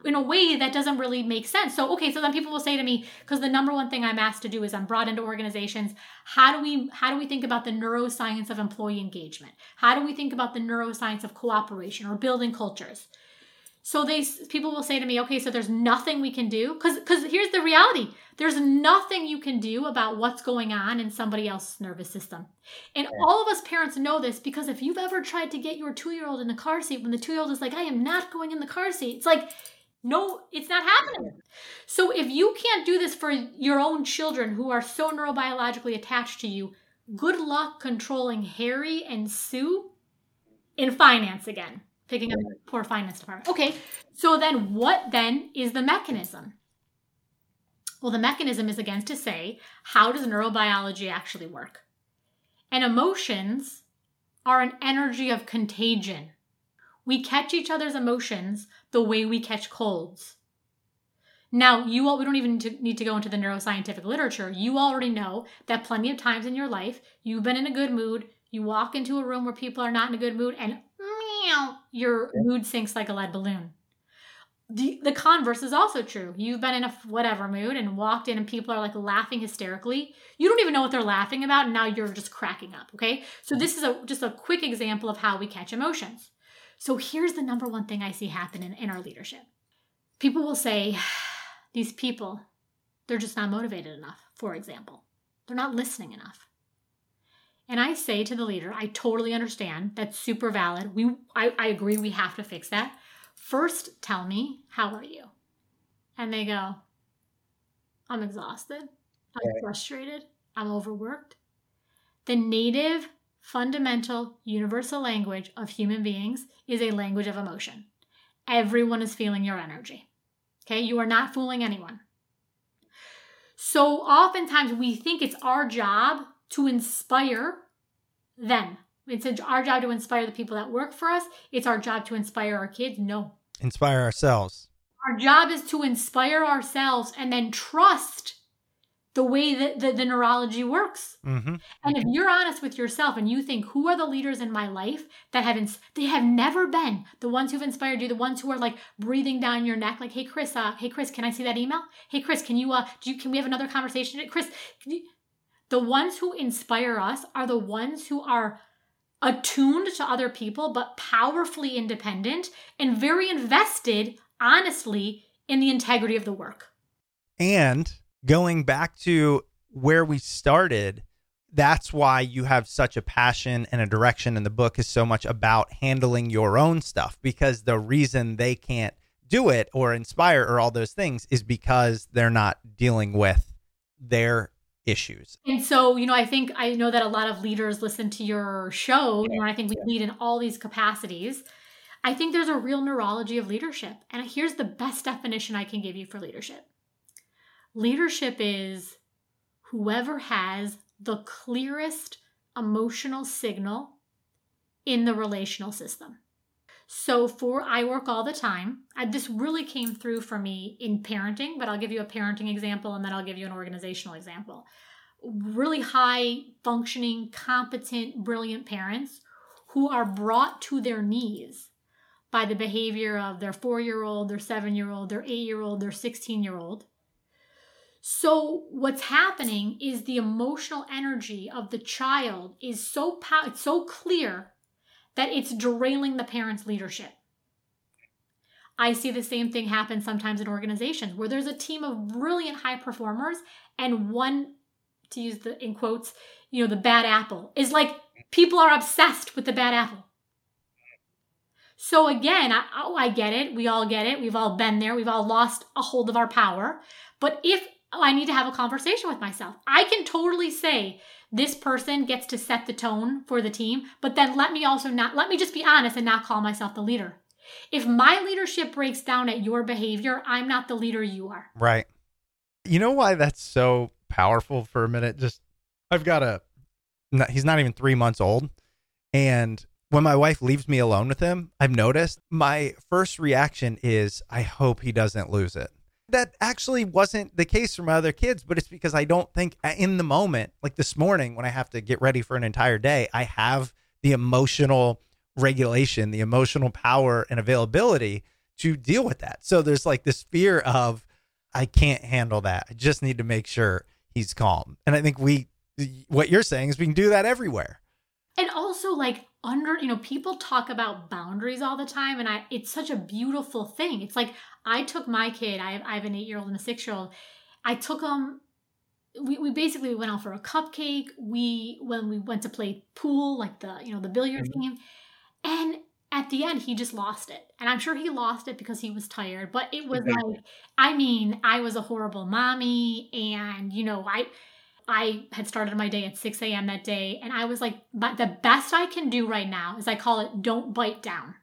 [SPEAKER 6] in a way that doesn't really make sense. So, okay, so then people will say to me, because the number one thing I'm asked to do is I'm brought into organizations. How do we how do we think about the neuroscience of employee engagement? How do we think about the neuroscience of cooperation or building cultures? So they people will say to me, okay, so there's nothing we can do because because here's the reality: There's nothing you can do about what's going on in somebody else's nervous system. And all of us parents know this because if you've ever tried to get your two year old in the car seat when the two year old is like, I am not going in the car seat, it's like, no, it's not happening. So if you can't do this for your own children who are so neurobiologically attached to you, good luck controlling Harry and Sue in finance again. Picking up the poor finance department. Okay, so then what then is the mechanism? Well, the mechanism is again to say, how does neurobiology actually work? And emotions are an energy of contagion. We catch each other's emotions the way we catch colds. Now, you all, we don't even need to go into the neuroscientific literature. You already know that plenty of times in your life, you've been in a good mood, you walk into a room where people are not in a good mood, and your mood sinks like a lead balloon. The, the converse is also true. You've been in a whatever mood and walked in and people are like laughing hysterically. You don't even know what they're laughing about and now you're just cracking up, okay? So this is a just a quick example of how we catch emotions. So here's the number one thing I see happen in, in our leadership. People will say, these people, they're just not motivated enough, for example. They're not listening enough. And I say to the leader, I totally understand. That's super valid. We I, I agree we have to fix that. First, tell me, how are you? And they go, I'm exhausted. I'm frustrated. I'm overworked. The native, fundamental, universal language of human beings is a language of emotion. Everyone is feeling your energy. Okay, you are not fooling anyone. So oftentimes we think it's our job to inspire them. It's our job to inspire the people that work for us. It's our job to inspire our kids. No.
[SPEAKER 7] Inspire ourselves.
[SPEAKER 6] Our job is to inspire ourselves and then trust the way that the, the neurology works.
[SPEAKER 7] Mm-hmm.
[SPEAKER 6] And if you're honest with yourself and you think, who are the leaders in my life that have, ins- they have never been the ones who've inspired you, the ones who are like breathing down your neck, like, hey, Chris, uh, hey, Chris, can I see that email? Hey, Chris, can you, uh, do you, can we have another conversation? Chris, you, the ones who inspire us are the ones who are attuned to other people, but powerfully independent and very invested, honestly, in the integrity of the work.
[SPEAKER 7] And going back to where we started, that's why you have such a passion and a direction and the book is so much about handling your own stuff because the reason they can't do it or inspire or all those things is because they're not dealing with their issues.
[SPEAKER 6] And so, you know, I think I know that a lot of leaders listen to your show, and I think we lead in all these capacities. I think there's a real neurology of leadership. And here's the best definition I can give you for leadership leadership is whoever has the clearest emotional signal in the relational system. So for I work all the time. I, this really came through for me in parenting, but I'll give you a parenting example and then I'll give you an organizational example. Really high functioning, competent, brilliant parents who are brought to their knees by the behavior of their 4-year-old, their 7-year-old, their 8-year-old, their 16-year-old. So what's happening is the emotional energy of the child is so pow- it's so clear that it's derailing the parent's leadership. I see the same thing happen sometimes in organizations where there's a team of brilliant high performers and one, to use the in quotes, you know, the bad apple is like people are obsessed with the bad apple. So again, I, oh, I get it. We all get it. We've all been there. We've all lost a hold of our power. But if oh, I need to have a conversation with myself, I can totally say this person gets to set the tone for the team, but then let me also not, let me just be honest and not call myself the leader. If my leadership breaks down at your behavior, I'm not the leader you are.
[SPEAKER 7] Right. You know why that's so powerful for a minute? Just, I've got a, no, he's not even three months old. And when my wife leaves me alone with him, I've noticed my first reaction is, I hope he doesn't lose it that actually wasn't the case for my other kids, but it's because I don't think uh, in the moment, like this morning when I have to get ready for an entire day, I have the emotional regulation, the emotional power and availability to deal with that. So there's like this fear of, I can't handle that. I just need to make sure he's calm. And I think we, what you're saying is we can do that everywhere.
[SPEAKER 6] And also, like, under you know people talk about boundaries all the time and i it's such a beautiful thing it's like i took my kid i have, I have an eight year old and a six year old I took them We, we basically went out for a cupcake. We when we went to play pool, like the you know the billiard
[SPEAKER 2] Mhm.
[SPEAKER 6] game, and at the end he just lost it. And I'm sure he lost it because he was tired. But it was
[SPEAKER 2] Mhm.
[SPEAKER 6] like, I mean, I was a horrible mommy, and you know I. I had started my day at 6 a.m. that day, and I was like, but the best I can do right now is I call it don't bite down.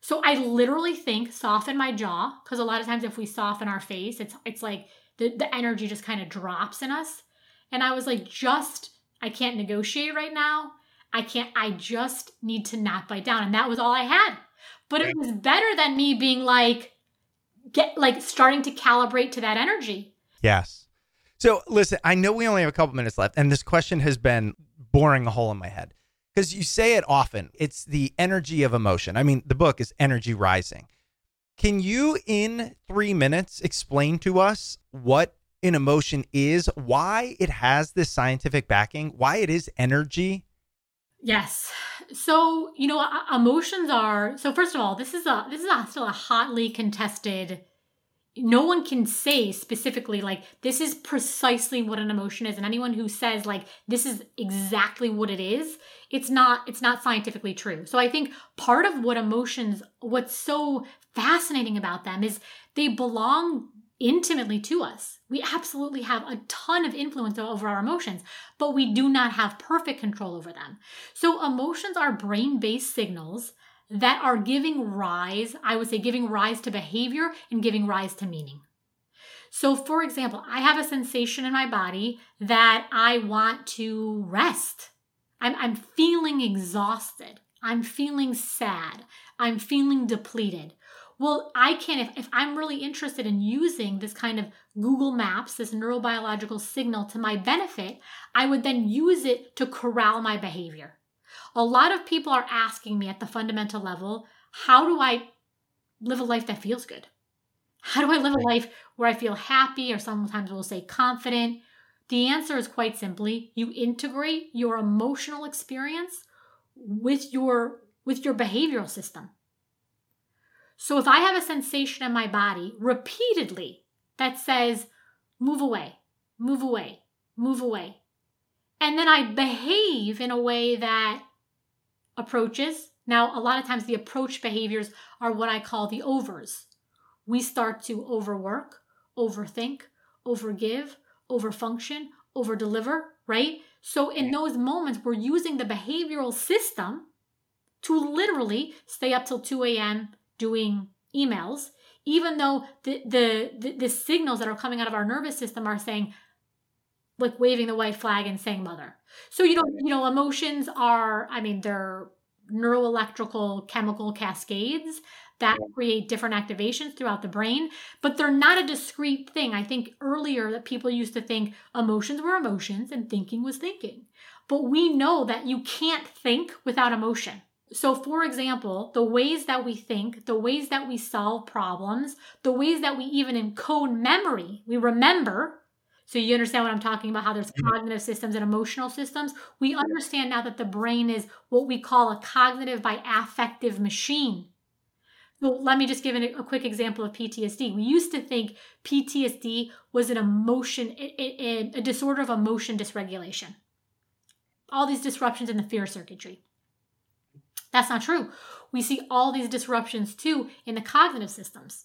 [SPEAKER 6] So I literally think soften my jaw because a lot of times if we soften our face, it's it's like the, the energy just kind of drops in us. And I was like, just I can't negotiate right now. I can't. I just need to not bite down, and that was all I had. But it was better than me being like, get like starting to calibrate to that energy.
[SPEAKER 7] Yes. So listen, I know we only have a couple minutes left, and this question has been boring a hole in my head because you say it often. It's the energy of emotion. I mean, the book is Energy Rising. Can you, in three minutes, explain to us what an emotion is, why it has this scientific backing, why it is energy?
[SPEAKER 6] Yes. So you know, emotions are. So first of all, this is a this is a, still a hotly contested. No one can say specifically like this is precisely what an emotion is, and anyone who says like this is exactly what it is, it's not it's not scientifically true. So I think part of what emotions, what's so fascinating about them is they belong intimately to us. We absolutely have a ton of influence over our emotions, but we do not have perfect control over them. So, emotions are brain based signals that are giving rise, I would say, giving rise to behavior and giving rise to meaning. So, for example, I have a sensation in my body that I want to rest. I'm, I'm feeling exhausted. I'm feeling sad. I'm feeling depleted. Well, I can, if, if I'm really interested in using this kind of Google Maps, this neurobiological signal to my benefit, I would then use it to corral my behavior. A lot of people are asking me at the fundamental level, how do I live a life that feels good? How do I live a life where I feel happy or sometimes we'll say confident? The answer is quite simply you integrate your emotional experience with your with your behavioral system. So if I have a sensation in my body repeatedly that says move away, move away, move away, and then I behave in a way that approaches. Now, a lot of times the approach behaviors are what I call the overs. We start to overwork, overthink, overgive, overfunction, overdeliver, right? So in those moments, we're using the behavioral system to literally stay up till 2 a.m. doing emails, even though the, the, the, the signals that are coming out of our nervous system are saying, like waving the white flag and saying mother. So you know, you know, emotions are, I mean, they're neuroelectrical chemical cascades that create different activations throughout the brain, but they're not a discrete thing. I think earlier that people used to think emotions were emotions and thinking was thinking. But we know that you can't think without emotion. So, for example, the ways that we think, the ways that we solve problems, the ways that we even encode memory, we remember. So, you understand what I'm talking about? How there's mm-hmm. cognitive systems and emotional systems. We understand now that the brain is what we call a cognitive by affective machine. So, let me just give an, a quick example of PTSD. We used to think PTSD was an emotion, a, a, a disorder of emotion dysregulation. All these disruptions in the fear circuitry. That's not true. We see all these disruptions too in the cognitive systems.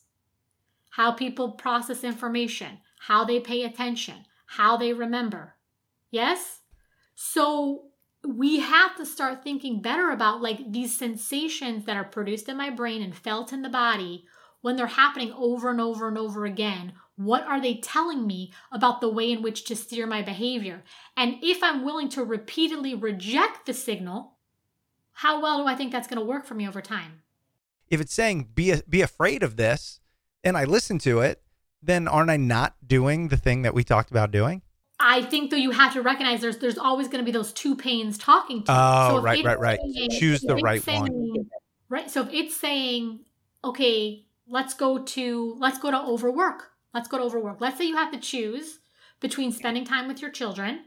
[SPEAKER 6] How people process information, how they pay attention, how they remember. Yes? So we have to start thinking better about like these sensations that are produced in my brain and felt in the body when they're happening over and over and over again. What are they telling me about the way in which to steer my behavior? And if I'm willing to repeatedly reject the signal, how well do I think that's going to work for me over time?
[SPEAKER 7] If it's saying be be afraid of this, and I listen to it, then aren't I not doing the thing that we talked about doing?
[SPEAKER 6] I think though you have to recognize there's there's always going to be those two pains talking to you.
[SPEAKER 7] Oh,
[SPEAKER 6] if
[SPEAKER 7] right, right, right.
[SPEAKER 6] saying-
[SPEAKER 7] Choose the right one.
[SPEAKER 6] Right. So if it's saying, okay, let's go to let's go to overwork. Let's go to overwork. Let's say you have to choose between spending time with your children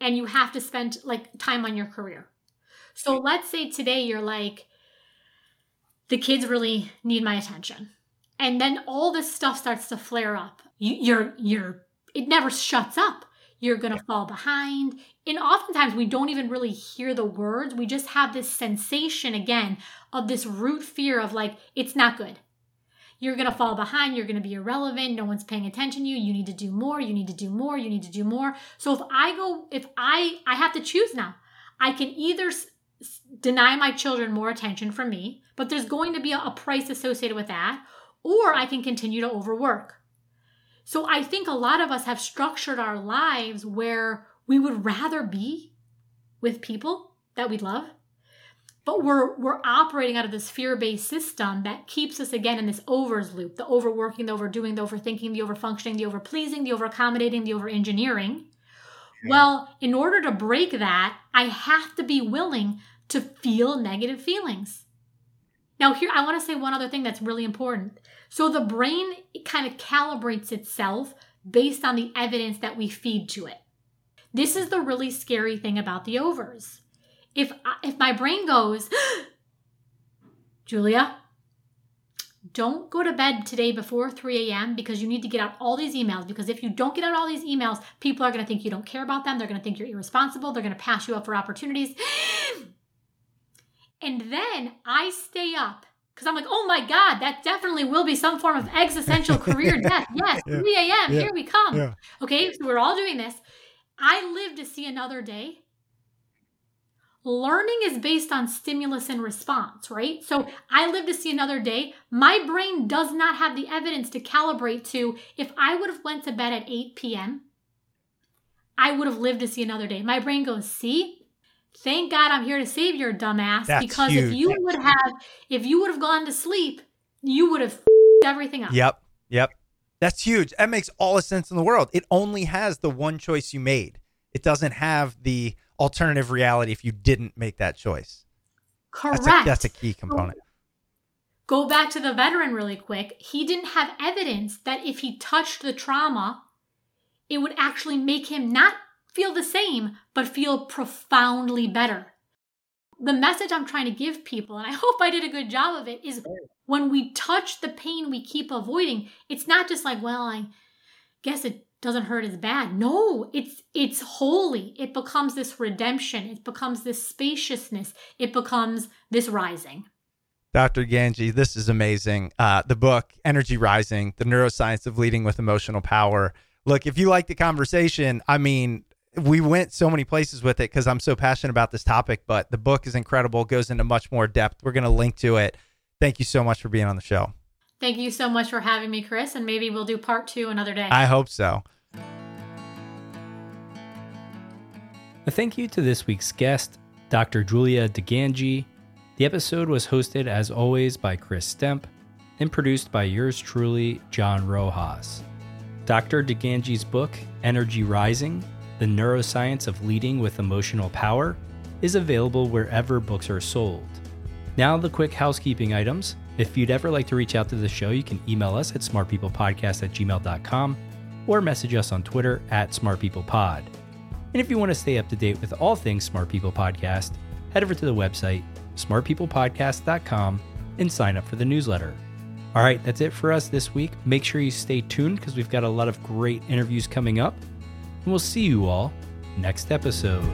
[SPEAKER 6] and you have to spend like time on your career. So let's say today you're like, the kids really need my attention. And then all this stuff starts to flare up. You, you're you're it never shuts up. You're going to fall behind. And oftentimes we don't even really hear the words. We just have this sensation again of this root fear of like, it's not good. You're going to fall behind. You're going to be irrelevant. No one's paying attention to you. You need to do more. You need to do more. You need to do more. So if I go, if I, I have to choose now, I can either s- deny my children more attention from me, but there's going to be a, a price associated with that, or I can continue to overwork. So I think a lot of us have structured our lives where we would rather be with people that we love, but we're we're operating out of this fear-based system that keeps us again in this overs loop, the overworking, the overdoing, the overthinking, the overfunctioning, the overpleasing, the overaccommodating, the overengineering. Well, in order to break that, I have to be willing to feel negative feelings. Now, here, I want to say one other thing that's really important. So, the brain kind of calibrates itself based on the evidence that we feed to it. This is the really scary thing about the overs. If, I- if my brain goes, Julia, don't go to bed today before 3 a.m. because you need to get out all these emails. Because if you don't get out all these emails, people are going to think you don't care about them. They're going to think you're irresponsible. They're going to pass you up for opportunities. And then I stay up because I'm like, oh my God, that definitely will be some form of existential career death. Yes,
[SPEAKER 7] Yeah.
[SPEAKER 6] 3 a.m.
[SPEAKER 7] Yeah.
[SPEAKER 6] Here we come.
[SPEAKER 7] Yeah.
[SPEAKER 6] Okay, so we're all doing this. I live to see another day. Learning is based on stimulus and response, right? So I live to see another day. My brain does not have the evidence to calibrate to if I would have went to bed at 8 p.m., I would have lived to see another day. My brain goes, see, thank God I'm here to save your dumbass.
[SPEAKER 7] That's
[SPEAKER 6] because if
[SPEAKER 7] huge.
[SPEAKER 6] you would have, if you would have gone to sleep, you would have everything up.
[SPEAKER 7] Yep. Yep. That's huge. That makes all the sense in the world. It only has the one choice you made. It doesn't have the alternative reality if you didn't make that choice.
[SPEAKER 6] Correct.
[SPEAKER 7] That's a, that's a key component.
[SPEAKER 6] Go back to the veteran really quick. He didn't have evidence that if he touched the trauma, it would actually make him not feel the same, but feel profoundly better. The message I'm trying to give people, and I hope I did a good job of it, is when we touch the pain we keep avoiding, it's not just like, well, I guess it doesn't hurt as bad. No, it's it's holy. It becomes this redemption. It becomes this spaciousness. It becomes this rising.
[SPEAKER 7] Dr. DiGangi, this is amazing. Uh, the book, Energy Rising, The Neuroscience of Leading with Emotional Power. Look, if you like the conversation, I mean, we went so many places with it because I'm so passionate about this topic, but the book is incredible, goes into much more depth. We're going to link to it. Thank you so much for being on the show.
[SPEAKER 6] Thank you so much for having me, Chris, and maybe we'll do part two another day.
[SPEAKER 7] I hope so.
[SPEAKER 1] A thank you to this week's guest, Dr. Julia DiGangi. The episode was hosted, as always, by Chris Stemp and produced by yours truly, John Rojas. Dr. DiGangi's book, Energy Rising The Neuroscience of Leading with Emotional Power, is available wherever books are sold. Now, the quick housekeeping items. If you'd ever like to reach out to the show, you can email us at smartpeoplepodcast at gmail.com or message us on Twitter at smartpeoplepod. And if you want to stay up to date with all things Smart People Podcast, head over to the website, smartpeoplepodcast.com, and sign up for the newsletter. All right, that's it for us this week. Make sure you stay tuned because we've got a lot of great interviews coming up. And we'll see you all next episode.